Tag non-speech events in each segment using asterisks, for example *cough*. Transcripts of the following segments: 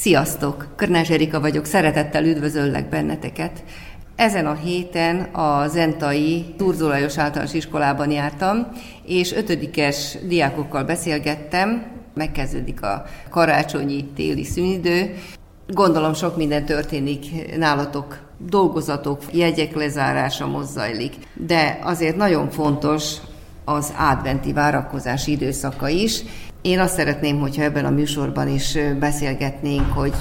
Sziasztok! Körnás Erika vagyok, szeretettel üdvözöllek benneteket. Ezen a héten a Zentai Turzolajos Általános Iskolában jártam, és ötödikes diákokkal beszélgettem, megkezdődik a karácsonyi téli szünidő. Gondolom sok minden történik nálatok, dolgozatok, jegyek lezárása mozzajlik, de azért nagyon fontos az adventi várakozás időszaka is. Én azt szeretném, hogyha ebben a műsorban is beszélgetnénk, hogy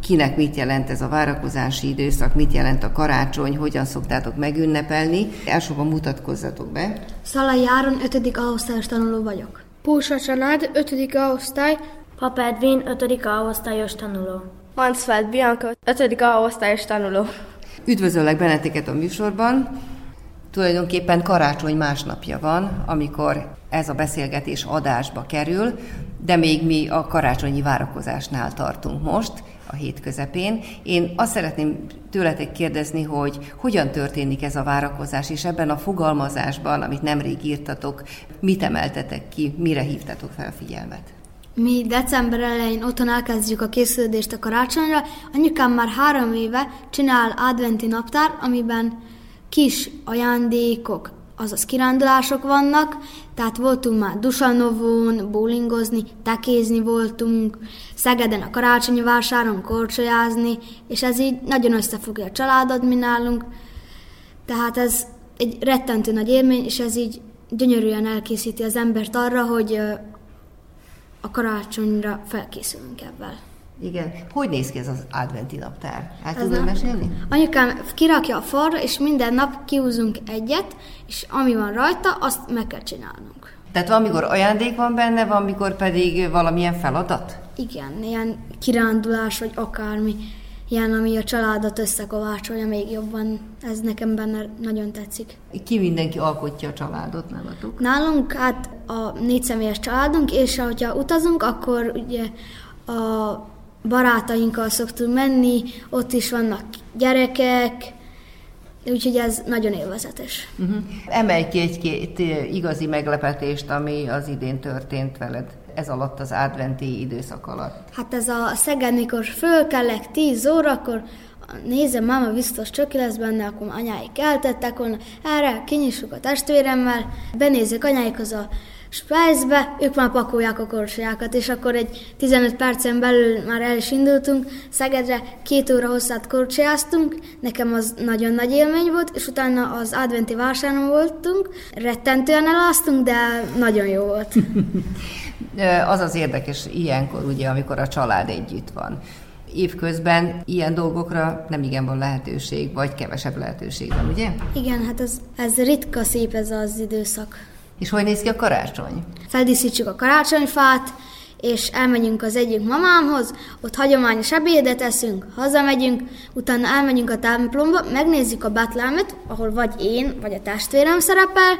kinek mit jelent ez a várakozási időszak, mit jelent a karácsony, hogyan szoktátok megünnepelni. Elsősorban mutatkozzatok be. Szalai Áron, 5. osztályos tanuló vagyok. Púsa család, 5. osztály. Papa Edvin, 5. osztályos tanuló. Mansfeld Bianca, 5. osztályos tanuló. Üdvözöllek benneteket a műsorban. Tulajdonképpen karácsony másnapja van, amikor ez a beszélgetés adásba kerül, de még mi a karácsonyi várakozásnál tartunk most, a hét közepén. Én azt szeretném tőletek kérdezni, hogy hogyan történik ez a várakozás, és ebben a fogalmazásban, amit nemrég írtatok, mit emeltetek ki, mire hívtatok fel a figyelmet? Mi december elején otthon elkezdjük a készülődést a karácsonyra. Anyukám már három éve csinál adventi naptár, amiben kis ajándékok, azaz kirándulások vannak, tehát voltunk már Dusanovón, bowlingozni, tekézni voltunk, Szegeden a karácsonyi vásáron korcsolyázni, és ez így nagyon összefogja a családot mi nálunk. Tehát ez egy rettentő nagy élmény, és ez így gyönyörűen elkészíti az embert arra, hogy a karácsonyra felkészülünk ebben. Igen. Hogy néz ki ez az adventi naptár? El tudod mesélni? Anyukám kirakja a falra, és minden nap kiúzunk egyet, és ami van rajta, azt meg kell csinálnunk. Tehát van, amikor ajándék van benne, van, mikor pedig valamilyen feladat? Igen, ilyen kirándulás, vagy akármi. Ilyen, ami a családot összekovácsolja még jobban. Ez nekem benne nagyon tetszik. Ki mindenki alkotja a családot nálatok? Nálunk hát a négy személyes családunk, és ha utazunk, akkor ugye a barátainkkal szoktunk menni, ott is vannak gyerekek, úgyhogy ez nagyon élvezetes. Uh-huh. Emelj ki egy-két igazi meglepetést, ami az idén történt veled ez alatt az adventi időszak alatt. Hát ez a Szeged, mikor fölkelek 10 órakor, nézem, máma biztos csöki lesz benne, akkor anyáik keltettek volna, erre kinyissuk a testvéremmel, benézek anyáikhoz a Spájzbe, ők már pakolják a korcsolyákat, és akkor egy 15 percen belül már el is indultunk, Szegedre két óra hosszát korcsolyáztunk, nekem az nagyon nagy élmény volt, és utána az adventi vásáron voltunk, rettentően eláztunk, de nagyon jó volt. *laughs* az az érdekes ilyenkor, ugye, amikor a család együtt van évközben ilyen dolgokra nem igen van lehetőség, vagy kevesebb lehetőség van, ugye? Igen, hát ez, ez ritka szép ez az időszak. És hogy néz ki a karácsony? Feldíszítsük a karácsonyfát, és elmegyünk az egyik mamámhoz, ott hagyományos ebédet eszünk, hazamegyünk, utána elmegyünk a templomba, megnézzük a Betlemet, ahol vagy én, vagy a testvérem szerepel,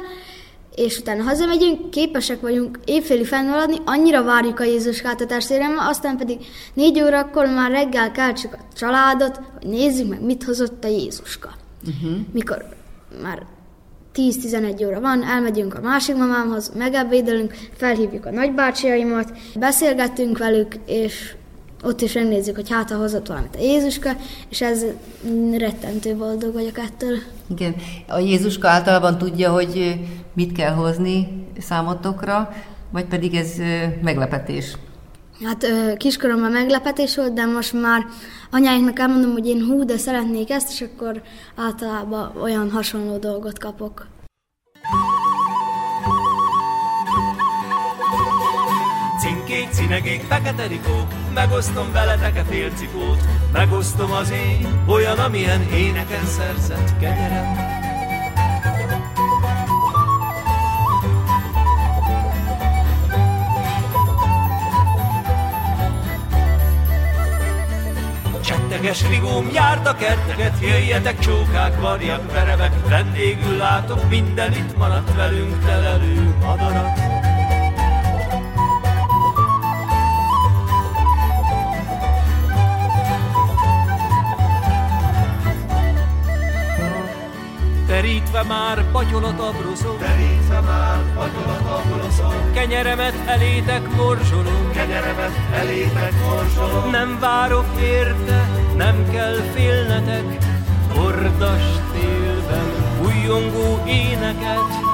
és utána hazamegyünk, képesek vagyunk évféli fennmaradni, annyira várjuk a Jézuskát a testvéremmel, aztán pedig négy órakor már reggel keltsük a családot, hogy nézzük meg, mit hozott a Jézuska. Uh-huh. Mikor már 10-11 óra van, elmegyünk a másik mamámhoz, megebédelünk, felhívjuk a nagybácsiaimat, beszélgettünk velük, és ott is megnézzük, hogy hát ha hozott valamit a Jézuska, és ez rettentő boldog vagyok ettől. Igen. A Jézuska általában tudja, hogy mit kell hozni számotokra, vagy pedig ez meglepetés? Hát kiskoromban meglepetés volt, de most már anyáinknak elmondom, hogy én hú, de szeretnék ezt, és akkor általában olyan hasonló dolgot kapok. Cinkék, cinegék, fekete rikók, megosztom veletek a félcikót, megosztom az én, olyan, amilyen éneken szerzett kegyerem. Mérges rigóm járt a kerteket, jöjjetek csókák, varjak, verevek, vendégül látok, minden itt maradt velünk telelő madarat. Terítve már patyolot abroszok, Terítve már patyolot abroszok, kenyeremet elétek morzsolom, kenyeremet elétek morzsolom. Nem várok érte, nem kell félnetek, hordas télben újongó éneket.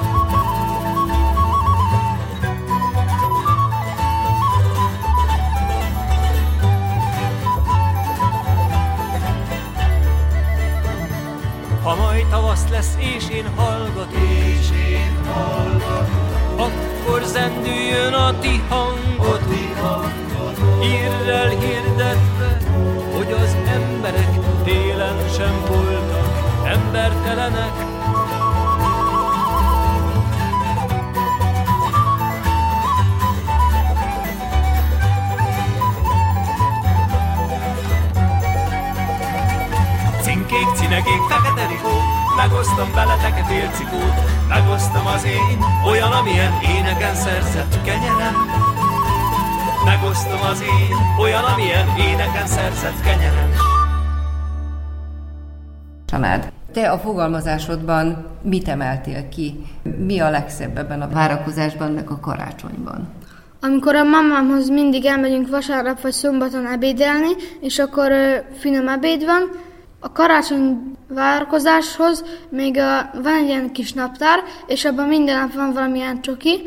Éneken szerzett kenyerem. Család. Te a fogalmazásodban mit emeltél ki? Mi a legszebb ebben a várakozásban, meg a karácsonyban? Amikor a mamámhoz mindig elmegyünk vasárnap vagy szombaton ebédelni, és akkor ö, finom ebéd van, a karácsony várakozáshoz még a, van egy ilyen kis naptár, és abban minden nap van valamilyen csoki.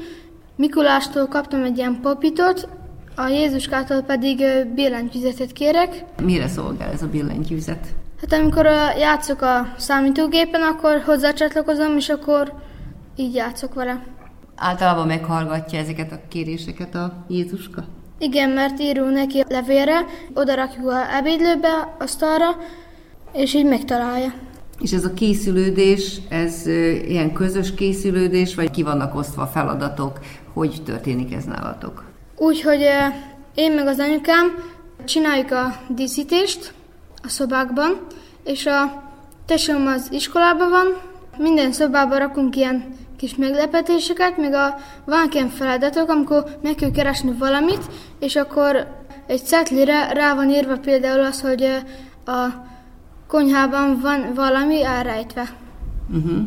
Mikulástól kaptam egy ilyen popitot, a Jézuskától pedig billentyűzetet kérek. Mire szolgál ez a billentyűzet? Hát amikor játszok a számítógépen, akkor hozzácsatlakozom, és akkor így játszok vele. Általában meghallgatja ezeket a kéréseket a Jézuska? Igen, mert írunk neki levélre, oda rakjuk a ebédlőbe, asztalra, és így megtalálja. És ez a készülődés, ez ilyen közös készülődés, vagy ki vannak osztva a feladatok? Hogy történik ez nálatok? Úgyhogy én meg az anyukám csináljuk a díszítést a szobákban, és a tesóm az iskolában van, minden szobában rakunk ilyen kis meglepetéseket, még a, vannak ilyen feladatok, amikor meg kell keresni valamit, és akkor egy cetlire rá van írva például az, hogy a konyhában van valami elrejtve. Uh-huh.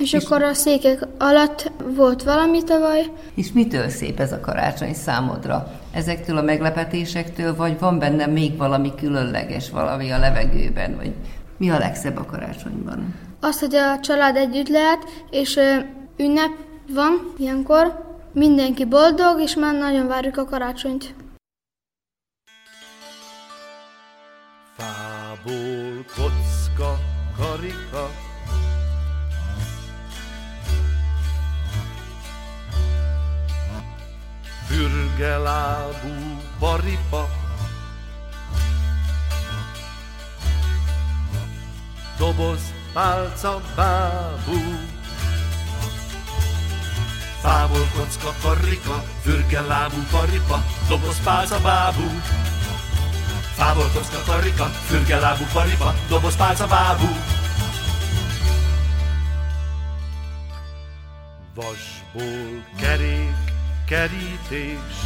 És, és akkor a székek alatt volt valami tavaly, És mitől szép ez a karácsony számodra? Ezektől a meglepetésektől, vagy van benne még valami különleges, valami a levegőben, vagy mi a legszebb a karácsonyban? Az, hogy a család együtt lehet, és ünnep van ilyenkor, mindenki boldog, és már nagyon várjuk a karácsonyt. Fából kocka, karika, Fürgelábú baripa, Doboz, pálca, bábú, Fából kocka, karika, Fürgelábú baripa, Doboz, pálca, bábú, Fából kocka karika, fürgelábú paripa, doboz pálca bábú. Vasból kerék, kerítés.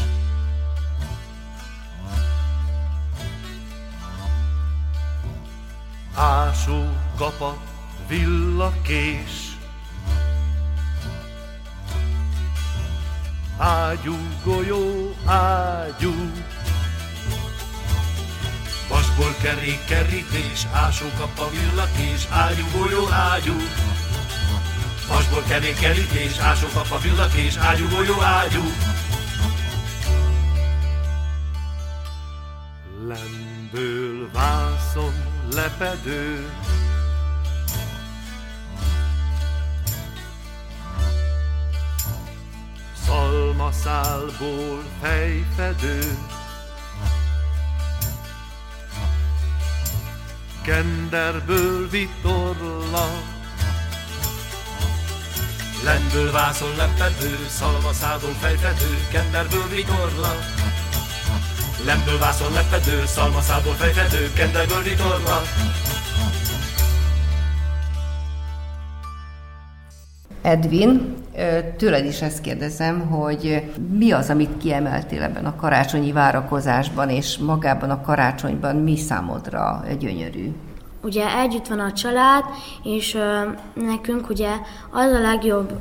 Ásó kapat, villakés. Ágyú, golyó, ágyú, Vasból kerék, kerítés, ásó kap a villakés, ágyú, golyó, ágyú. Vasból kerék, kerítés, ásó kap a villakés, ágyú, golyó, ágyú. Lendől vászon lepedő, Szalmaszálból fejfedő, kenderből vitorla. Lendből vászon lepedő, szalmaszádon fejfedő, kenderből vitorla. Lemből vászon lepedő, szalmaszából fejfedő, kendegöldi torna. Edvin, tőled is ezt kérdezem, hogy mi az, amit kiemeltél ebben a karácsonyi várakozásban, és magában a karácsonyban mi számodra gyönyörű? Ugye együtt van a család, és nekünk ugye az a legjobb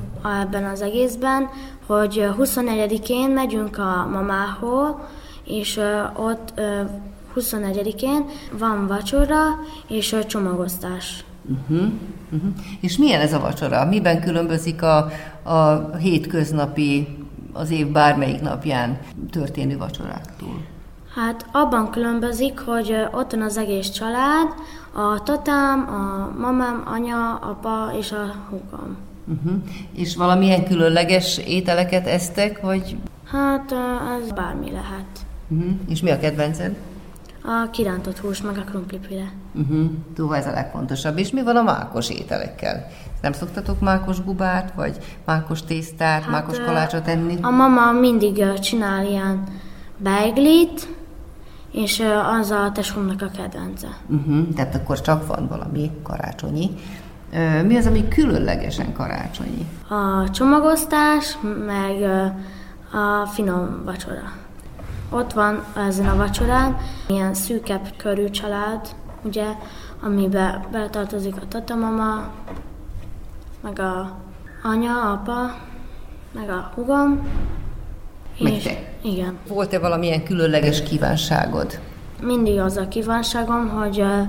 ebben az egészben, hogy 24-én megyünk a mamához, és ott ö, 24-én van vacsora és csomagosztás. Uh-huh, uh-huh. És milyen ez a vacsora? Miben különbözik a, a hétköznapi, az év bármelyik napján történő vacsoráktól? Hát abban különbözik, hogy ott van az egész család, a tatám, a mamám, anya, apa és a húgom. Uh-huh. És valamilyen különleges ételeket esztek, vagy? Hát ez bármi lehet. Uh-huh. És mi a kedvenced? A kirántott hús, meg a krumplipüle. Uh-huh. Túl ez a legfontosabb. És mi van a mákos ételekkel? Nem szoktatok mákos bubát, vagy mákos tésztát, hát, mákos kalácsot enni? A mama mindig csinál ilyen beiglit, és az a tesómnak a kedvence. Uh-huh. Tehát akkor csak van valami karácsonyi. Mi az, ami különlegesen karácsonyi? A csomagosztás, meg a finom vacsora. Ott van ezen a vacsorán ilyen szűkebb körű család, ugye, amiben beletartozik a tatamama, meg a anya, apa, meg a hugom. Meg te. Igen. Volt-e valamilyen különleges kívánságod? Mindig az a kívánságom, hogy uh,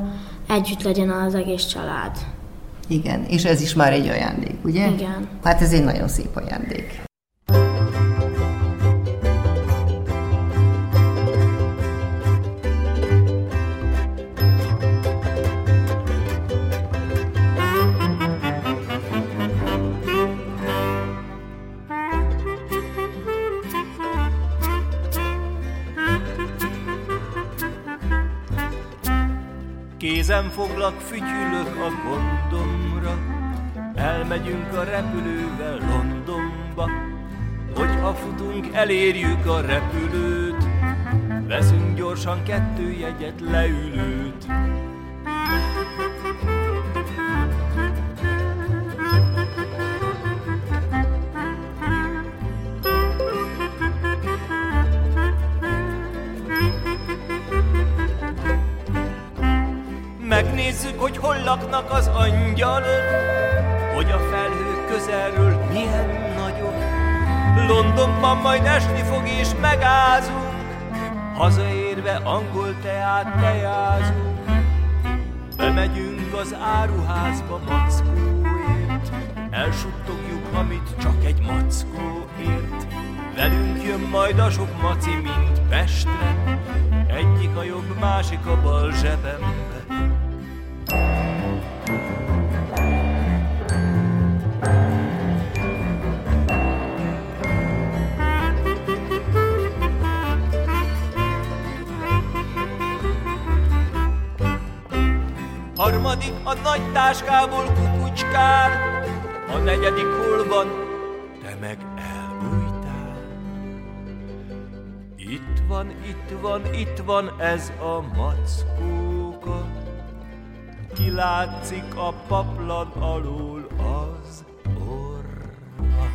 együtt legyen az egész család. Igen, és ez is már egy ajándék, ugye? Igen. Hát ez egy nagyon szép ajándék. Kézen foglak, fütyülök a gondomra, elmegyünk a repülővel Londonba. Hogyha futunk, elérjük a repülőt, veszünk gyorsan kettő jegyet, leülőt. Megnézzük, hogy hol laknak az angyalok, hogy a felhők közelről milyen nagyok. Londonban majd esni fog és megázunk, hazaérve angol teát tejázunk. Bemegyünk az áruházba mackóért, elsuttogjuk, amit csak egy mackó ért. Velünk jön majd a sok maci, mint Pestre, egyik a jobb, másik a bal zsebembe. Harmadik a nagy táskából kukucskál, a negyedik hol van, te meg elbújtál. Itt van, itt van, itt van ez a mackóka, kilátszik a paplan alól az orra.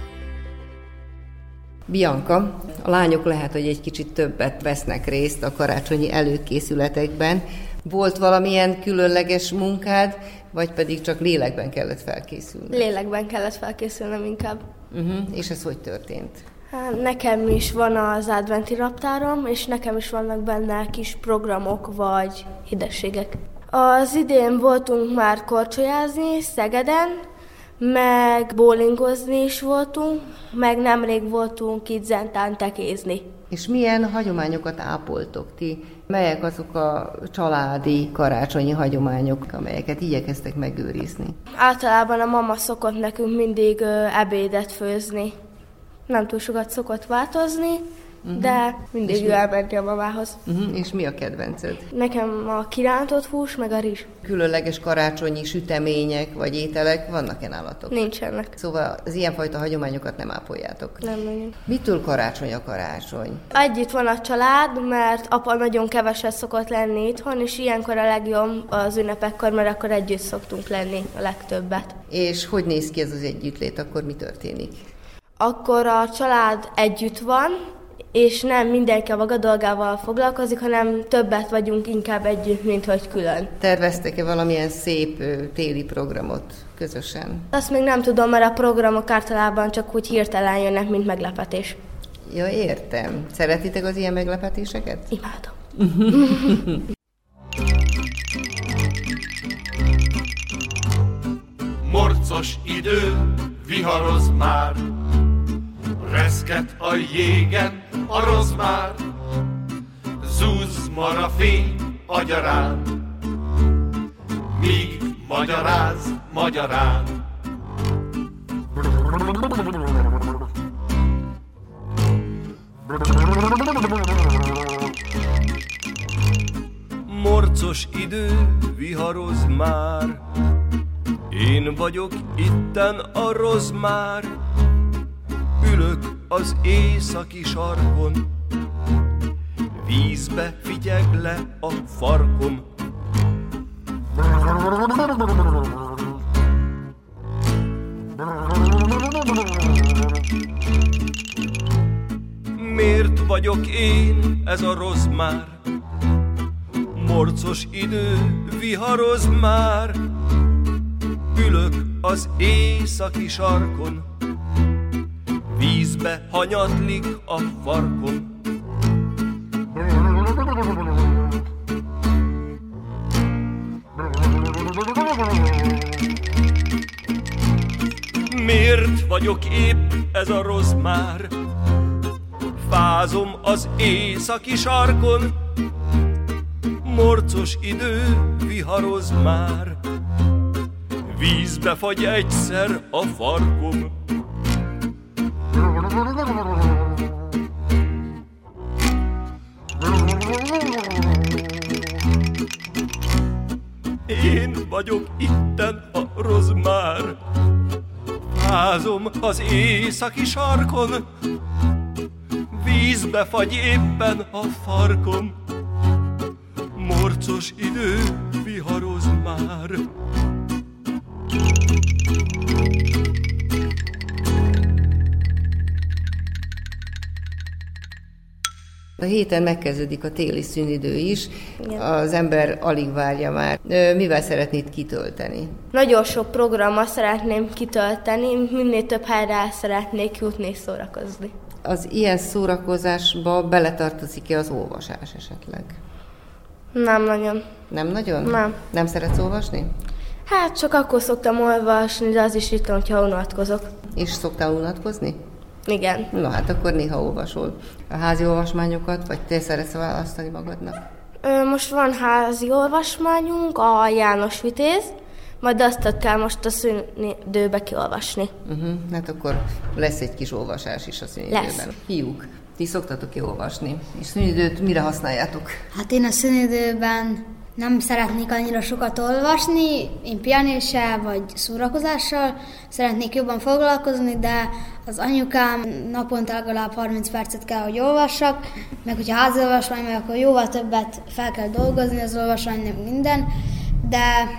Bianca, a lányok lehet, hogy egy kicsit többet vesznek részt a karácsonyi előkészületekben. Volt valamilyen különleges munkád, vagy pedig csak lélekben kellett felkészülni? Lélekben kellett felkészülnem inkább. Uh-huh. És ez hogy történt? Hát, nekem is van az adventi raptárom, és nekem is vannak benne kis programok vagy édességek. Az idén voltunk már korcsolyázni Szegeden, meg bowlingozni is voltunk, meg nemrég voltunk itt Zentán tekézni. És milyen hagyományokat ápoltok ti? Melyek azok a családi karácsonyi hagyományok, amelyeket igyekeztek megőrizni? Általában a mama szokott nekünk mindig ebédet főzni. Nem túl sokat szokott változni, de mindig ő elmenti a mamához. Uh-huh. És mi a kedvenced? Nekem a kirántott hús, meg a rizs. Különleges karácsonyi sütemények vagy ételek vannak-e nálatok? Nincsenek. Szóval az ilyenfajta hagyományokat nem ápoljátok. Nem nagyon. Mitől karácsony a karácsony? Együtt van a család, mert apa nagyon keveset szokott lenni itthon, és ilyenkor a legjobb az ünnepekkor, mert akkor együtt szoktunk lenni a legtöbbet. És hogy néz ki ez az együttlét, akkor mi történik? Akkor a család együtt van, és nem mindenki a maga dolgával foglalkozik, hanem többet vagyunk inkább együtt, mint hogy külön. Terveztek-e valamilyen szép téli programot közösen? Azt még nem tudom, mert a programok általában csak úgy hirtelen jönnek, mint meglepetés. Ja, értem. Szeretitek az ilyen meglepetéseket? Imádom. Morcos idő, viharoz már, reszket a jégen a rozmár, zúz mar a fény agyarán, míg magyaráz magyarán. Morcos idő, viharoz már, én vagyok itten a rozmár, ülök az északi sarkon, vízbe figyeg le a farkom. Miért vagyok én ez a rozmár? Morcos idő, viharoz már, ülök az északi sarkon, vízbe hanyatlik a farkom. Miért vagyok épp ez a rozmár? Fázom az északi sarkon, morcos idő viharoz már. Vízbe fagy egyszer a farkom. Én vagyok itten a rozmár. Fázom az északi sarkon, vízbe fagy éppen a farkom. Morcos idő viharoz már. A héten megkezdődik a téli szünidő is, az ember alig várja már. Mivel szeretnéd kitölteni? Nagyon sok programmal szeretném kitölteni, minél több helyre el szeretnék jutni és szórakozni. Az ilyen szórakozásba beletartozik-e az olvasás esetleg? Nem nagyon. Nem nagyon? Nem. Nem szeretsz olvasni? Hát csak akkor szoktam olvasni, de az is ritkán, hogyha unatkozok. És szoktál unatkozni? Igen. Na hát akkor néha olvasol. A házi olvasmányokat, vagy te szeretsz választani magadnak? Most van házi olvasmányunk, a János Vitéz, majd azt kell most a szünidőbe kiolvasni. Uh-huh. Hát akkor lesz egy kis olvasás is a szünidőben. Lesz. Fiúk, ti szoktatok ki olvasni. És szünidőt mire használjátok? Hát én a szünidőben nem szeretnék annyira sokat olvasni, én pianéssel vagy szórakozással szeretnék jobban foglalkozni, de az anyukám naponta legalább 30 percet kell, hogy olvassak, meg hogyha házi olvasmány, meg akkor jóval többet fel kell dolgozni az olvasmánynak minden, de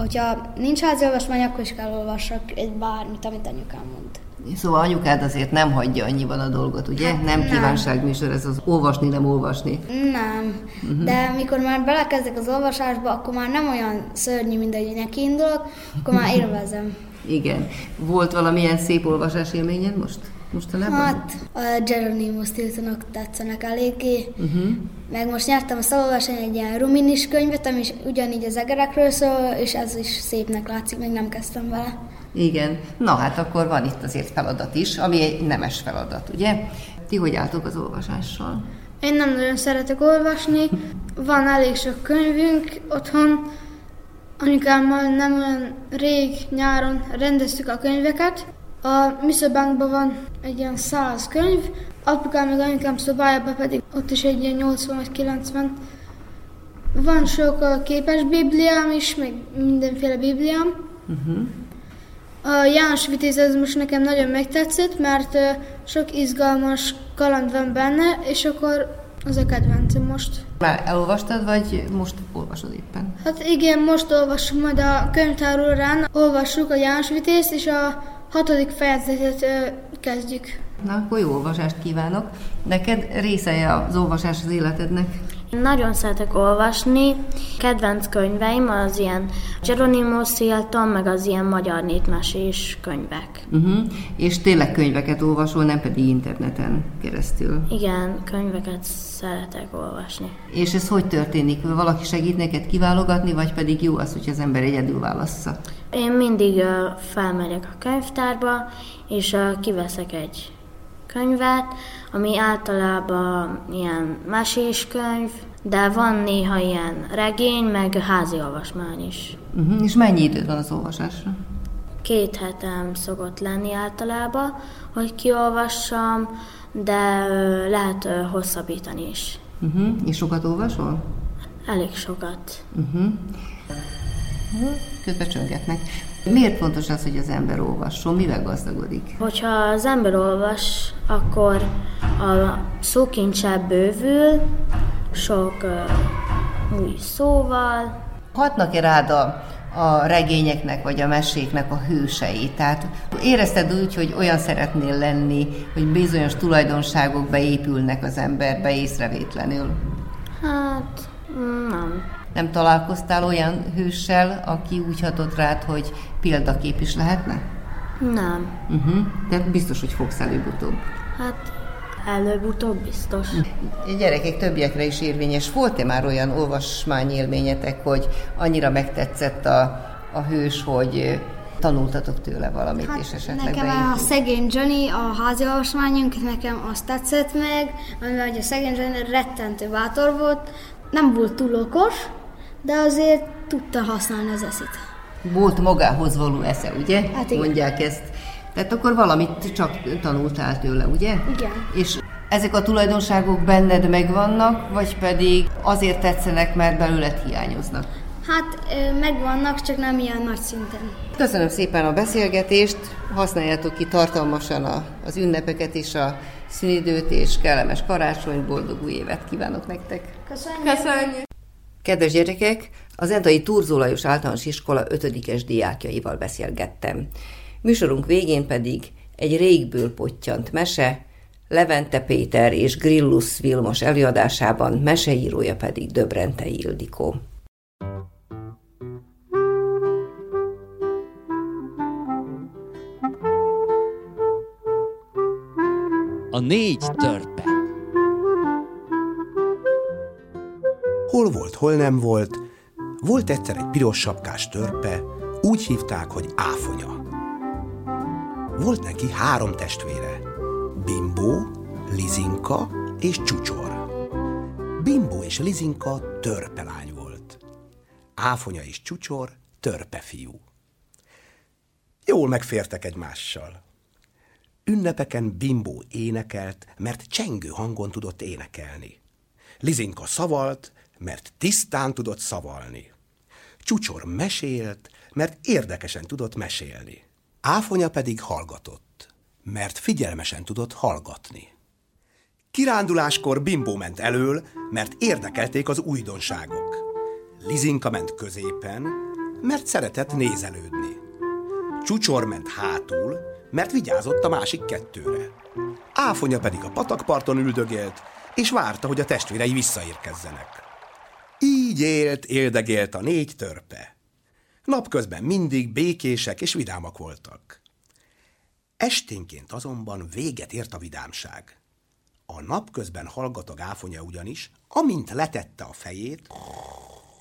hogyha nincs házi olvasmány, akkor is kell olvassak egy bármit, amit anyukám mond. Szóval anyukád azért nem hagyja annyiban a dolgot, ugye? Hát nem nem. kívánságműsor ez az olvasni, nem olvasni. Nem, uh-huh. de mikor már belekezdek az olvasásba, akkor már nem olyan szörnyű, mint ahogy neki indulok, akkor már élvezem. Igen. Volt valamilyen szép olvasás élményed most? Mostanában? Hát a Geronimo Stiltonok tetszenek eléggé, uh-huh. meg most nyertem a szalolváson egy ilyen ruminis könyvet, ami is ugyanígy az egerekről szól, és ez is szépnek látszik, még nem kezdtem vele. Igen. Na hát akkor van itt azért feladat is, ami egy nemes feladat, ugye? Ti hogy álltok az olvasással? Én nem nagyon szeretek olvasni, van elég sok könyvünk otthon, anyukámmal nem olyan rég nyáron rendeztük a könyveket. A mi szobánkban van egy ilyen száz könyv, apukám meg anyukám szobájában pedig ott is egy ilyen 80 vagy 90. Van sok a képes bibliám is, meg mindenféle bibliám. Uh-huh. A János Vitéz ez most nekem nagyon megtetszett, mert sok izgalmas kaland van benne, és akkor az a kedvencem most. Már elolvastad, vagy most olvasod éppen? Hát igen, most olvassuk majd a könyvtárórán, olvassuk a János Vitézt, és a hatodik fejezetet ö, kezdjük. Na, akkor jó olvasást kívánok. Neked része az olvasás az életednek? Nagyon szeretek olvasni. Kedvenc könyveim az ilyen Geronimo Szilton, meg az ilyen magyar nétmesés könyvek. Uh-huh. És tényleg könyveket olvasol, nem pedig interneten keresztül. Igen, könyveket szeretek olvasni. És ez hogy történik? Valaki segít neked kiválogatni, vagy pedig jó az, hogy az ember egyedül válassza? Én mindig ö, felmegyek a könyvtárba, és ö, kiveszek egy könyvet, ami általában ilyen meséskönyv, de van néha ilyen regény, meg házi olvasmány is. Uh-huh. És mennyi időd van az olvasásra? Két hetem szokott lenni általában, hogy kiolvassam, de lehet hosszabbítani is. Uh-huh. És sokat olvasol? Elég sokat. Uh-huh. Közben csöngetnek. Miért fontos az, hogy az ember olvasson? Mivel gazdagodik? Hogyha az ember olvas, akkor a szókincse bővül, sok uh, új szóval. Hatnak-e rád a, a regényeknek vagy a meséknek a hősei? Tehát érezted úgy, hogy olyan szeretnél lenni, hogy bizonyos tulajdonságok beépülnek az emberbe észrevétlenül? Hát, nem. Nem találkoztál olyan hőssel, aki úgy hatott rád, hogy példakép is lehetne? Nem. Uh-huh. Tehát biztos, hogy fogsz előbb-utóbb. Hát, előbb-utóbb biztos. Gyerekek többiekre is érvényes. Volt-e már olyan olvasmányélményetek, hogy annyira megtetszett a, a hős, hogy tanultatok tőle valamit, hát és esetleg Nekem beépült? a szegény Johnny, a házi olvasmányunk, nekem azt tetszett meg, hogy a szegény Johnny rettentő bátor volt, nem volt túl okos, de azért tudta használni az eszét. Volt magához való esze, ugye? Hát igen. Mondják ezt. Tehát akkor valamit csak tanultál tőle, ugye? Igen. És ezek a tulajdonságok benned megvannak, vagy pedig azért tetszenek, mert belőled hiányoznak? Hát megvannak, csak nem ilyen nagy szinten. Köszönöm szépen a beszélgetést, használjátok ki tartalmasan a, az ünnepeket és a szünidőt, és kellemes karácsony, boldog új évet kívánok nektek! Köszönjük! Kedves gyerekek, az Entai Turzólajos Általános Iskola 5 diákjaival beszélgettem. Műsorunk végén pedig egy régből pottyant mese, Levente Péter és Grillus Vilmos előadásában, meseírója pedig Döbrente Ildikó. A négy törpe. Volt, hol nem volt. Volt egyszer egy piros sapkás törpe, úgy hívták, hogy áfonya. Volt neki három testvére. Bimbó, Lizinka és Csucsor. Bimbó és Lizinka törpelány volt. Áfonya és Csucsor törpefiú. Jól megfértek egymással. Ünnepeken Bimbó énekelt, mert csengő hangon tudott énekelni. Lizinka szavalt, mert tisztán tudott szavalni. Csucsor mesélt, mert érdekesen tudott mesélni. Áfonya pedig hallgatott, mert figyelmesen tudott hallgatni. Kiránduláskor Bimbó ment elől, mert érdekelték az újdonságok. Lizinka ment középen, mert szeretett nézelődni. Csucsor ment hátul, mert vigyázott a másik kettőre. Áfonya pedig a patakparton üldögélt, és várta, hogy a testvérei visszaérkezzenek. Így élt, éldegélt a négy törpe. Napközben mindig békések és vidámak voltak. Esténként azonban véget ért a vidámság. A napközben hallgatag áfonya ugyanis, amint letette a fejét,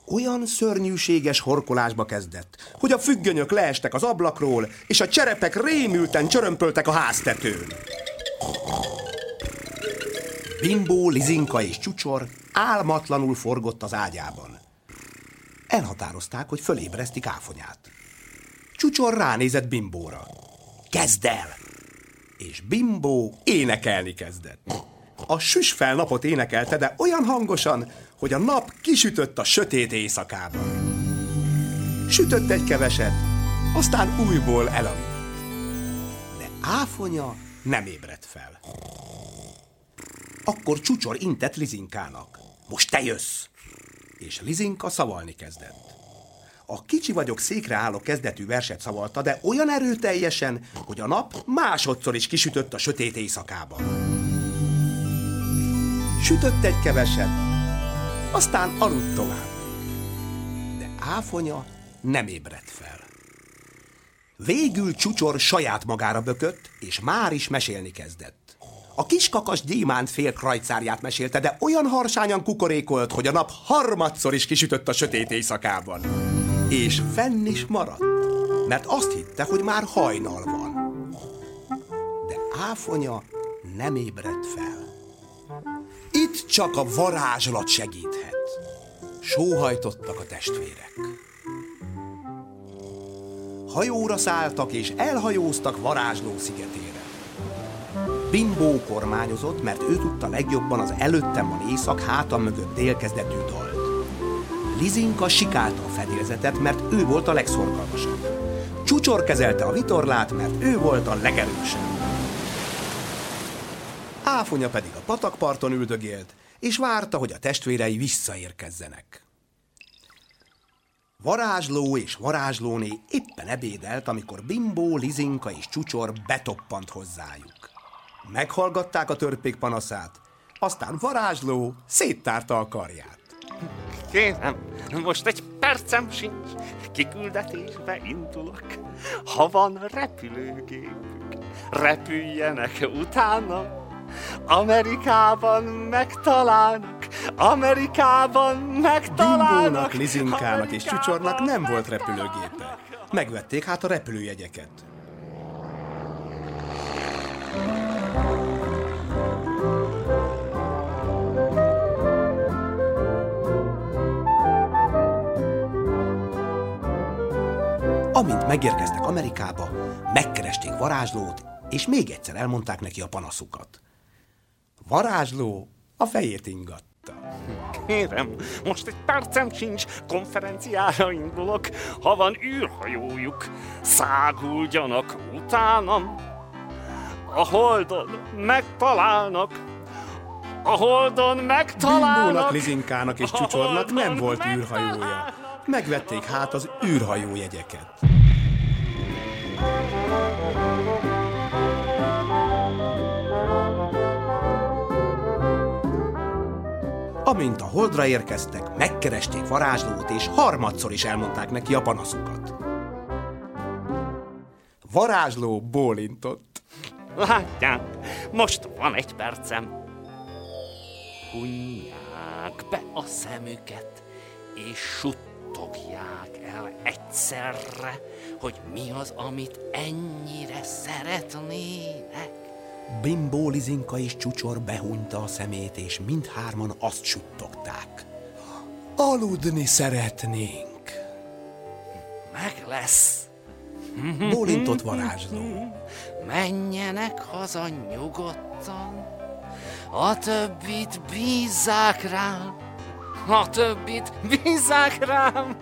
olyan szörnyűséges horkolásba kezdett, hogy a függönyök leestek az ablakról, és a cserepek rémülten csörömpöltek a háztetőn. Bimbó, Lizinka és Csucsor álmatlanul forgott az ágyában. Elhatározták, hogy fölébresztik áfonyát. Csucsor ránézett Bimbóra. Kezd el! és Bimbo énekelni kezdett. A süsfel napot énekelte, de olyan hangosan, hogy a nap kisütött a sötét éjszakában. Sütött egy keveset, aztán újból elaludt. De áfonya nem ébredt fel. Akkor csúcsor intett Lizinkának. Most te jössz! És Lizinka szavalni kezdett. A kicsi vagyok székre álló kezdetű verset szavalta, de olyan erőteljesen, hogy a nap másodszor is kisütött a sötét éjszakában. Sütött egy keveset, aztán aludt tovább. De áfonya nem ébredt fel. Végül csucsor saját magára bökött, és már is mesélni kezdett. A kiskakas gyémánt fél krajcárját mesélte, de olyan harsányan kukorékolt, hogy a nap harmadszor is kisütött a sötét éjszakában. És fenn is maradt, mert azt hitte, hogy már hajnal van. De áfonya nem ébredt fel. Itt csak a varázslat segíthet. Sóhajtottak a testvérek. Hajóra szálltak és elhajóztak varázsló szigetére. Bimbó kormányozott, mert ő tudta legjobban az előttem van éjszak hátam mögött délkezdetű dalt. Lizinka sikálta a fedélzetet, mert ő volt a legszorgalmasabb. Csúcsor kezelte a vitorlát, mert ő volt a legerősebb. Áfonya pedig a patakparton üldögélt, és várta, hogy a testvérei visszaérkezzenek. Varázsló és varázslóné éppen ebédelt, amikor Bimbó, Lizinka és Csucsor betoppant hozzájuk. Meghallgatták a törpék panaszát, aztán varázsló széttárta a karját. Kérem, most egy percem sincs, kiküldetésbe indulok. Ha van repülőgépük, repüljenek utána. Amerikában megtalálnak, Amerikában megtalálnak. Bimbónak, Lizinkának és Csücsornak nem volt repülőgépe. Megvették hát a repülőjegyeket. Amint megérkeztek Amerikába, megkeresték varázslót, és még egyszer elmondták neki a panaszukat. Varázsló a fejét ingatta. Kérem, most egy percem sincs, konferenciára indulok. Ha van űrhajójuk, száguldjanak utánam. A holdon megtalálnak, a holdon megtalálnak. Bimbónak, Lizinkának és Csücsornak nem volt űrhajója. Megvették hát az űrhajó jegyeket. Amint a holdra érkeztek, megkeresték varázslót, és harmadszor is elmondták neki a panaszukat. Varázsló bólintott. Látják, most van egy percem. Hunják be a szemüket, és suttogják el egyszerre, hogy mi az, amit ennyire szeretnének. Bimbó, Lizinka és Csucsor behúnyta a szemét, és mindhárman azt suttogták. Aludni szeretnénk. Meg lesz. Bólintott varázsló. Menjenek haza nyugodtan, a többit bízzák rám, a többit bízzák rám.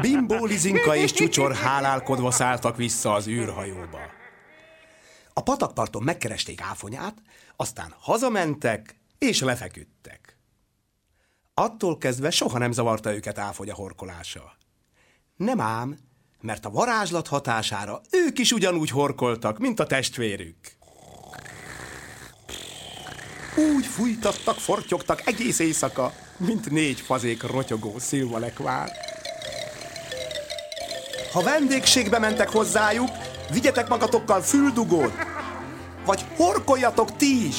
Bimbó, Lizinka és Csucsor hálálkodva szálltak vissza az űrhajóba. A patakparton megkeresték áfonyát, aztán hazamentek és lefeküdtek. Attól kezdve soha nem zavarta őket áfonya horkolása. Nem ám, mert a varázslat hatására ők is ugyanúgy horkoltak, mint a testvérük. Úgy fújtattak, fortyogtak egész éjszaka, mint négy fazék rotyogó szilvalekvár. Ha vendégségbe mentek hozzájuk, vigyetek magatokkal füldugót, vagy horkoljatok ti is.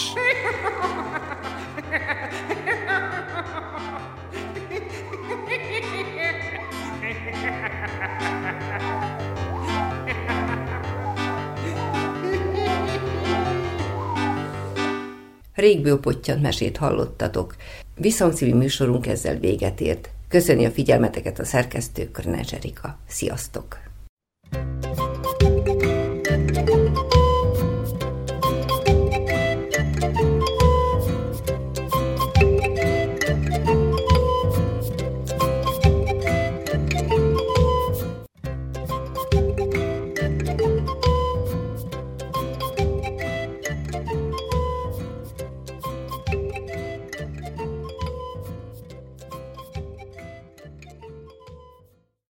Régből pottyant mesét hallottatok. Viszont című műsorunk ezzel véget ért. Köszönjük a figyelmeteket a szerkesztő Körnács Erika. Sziasztok! thank you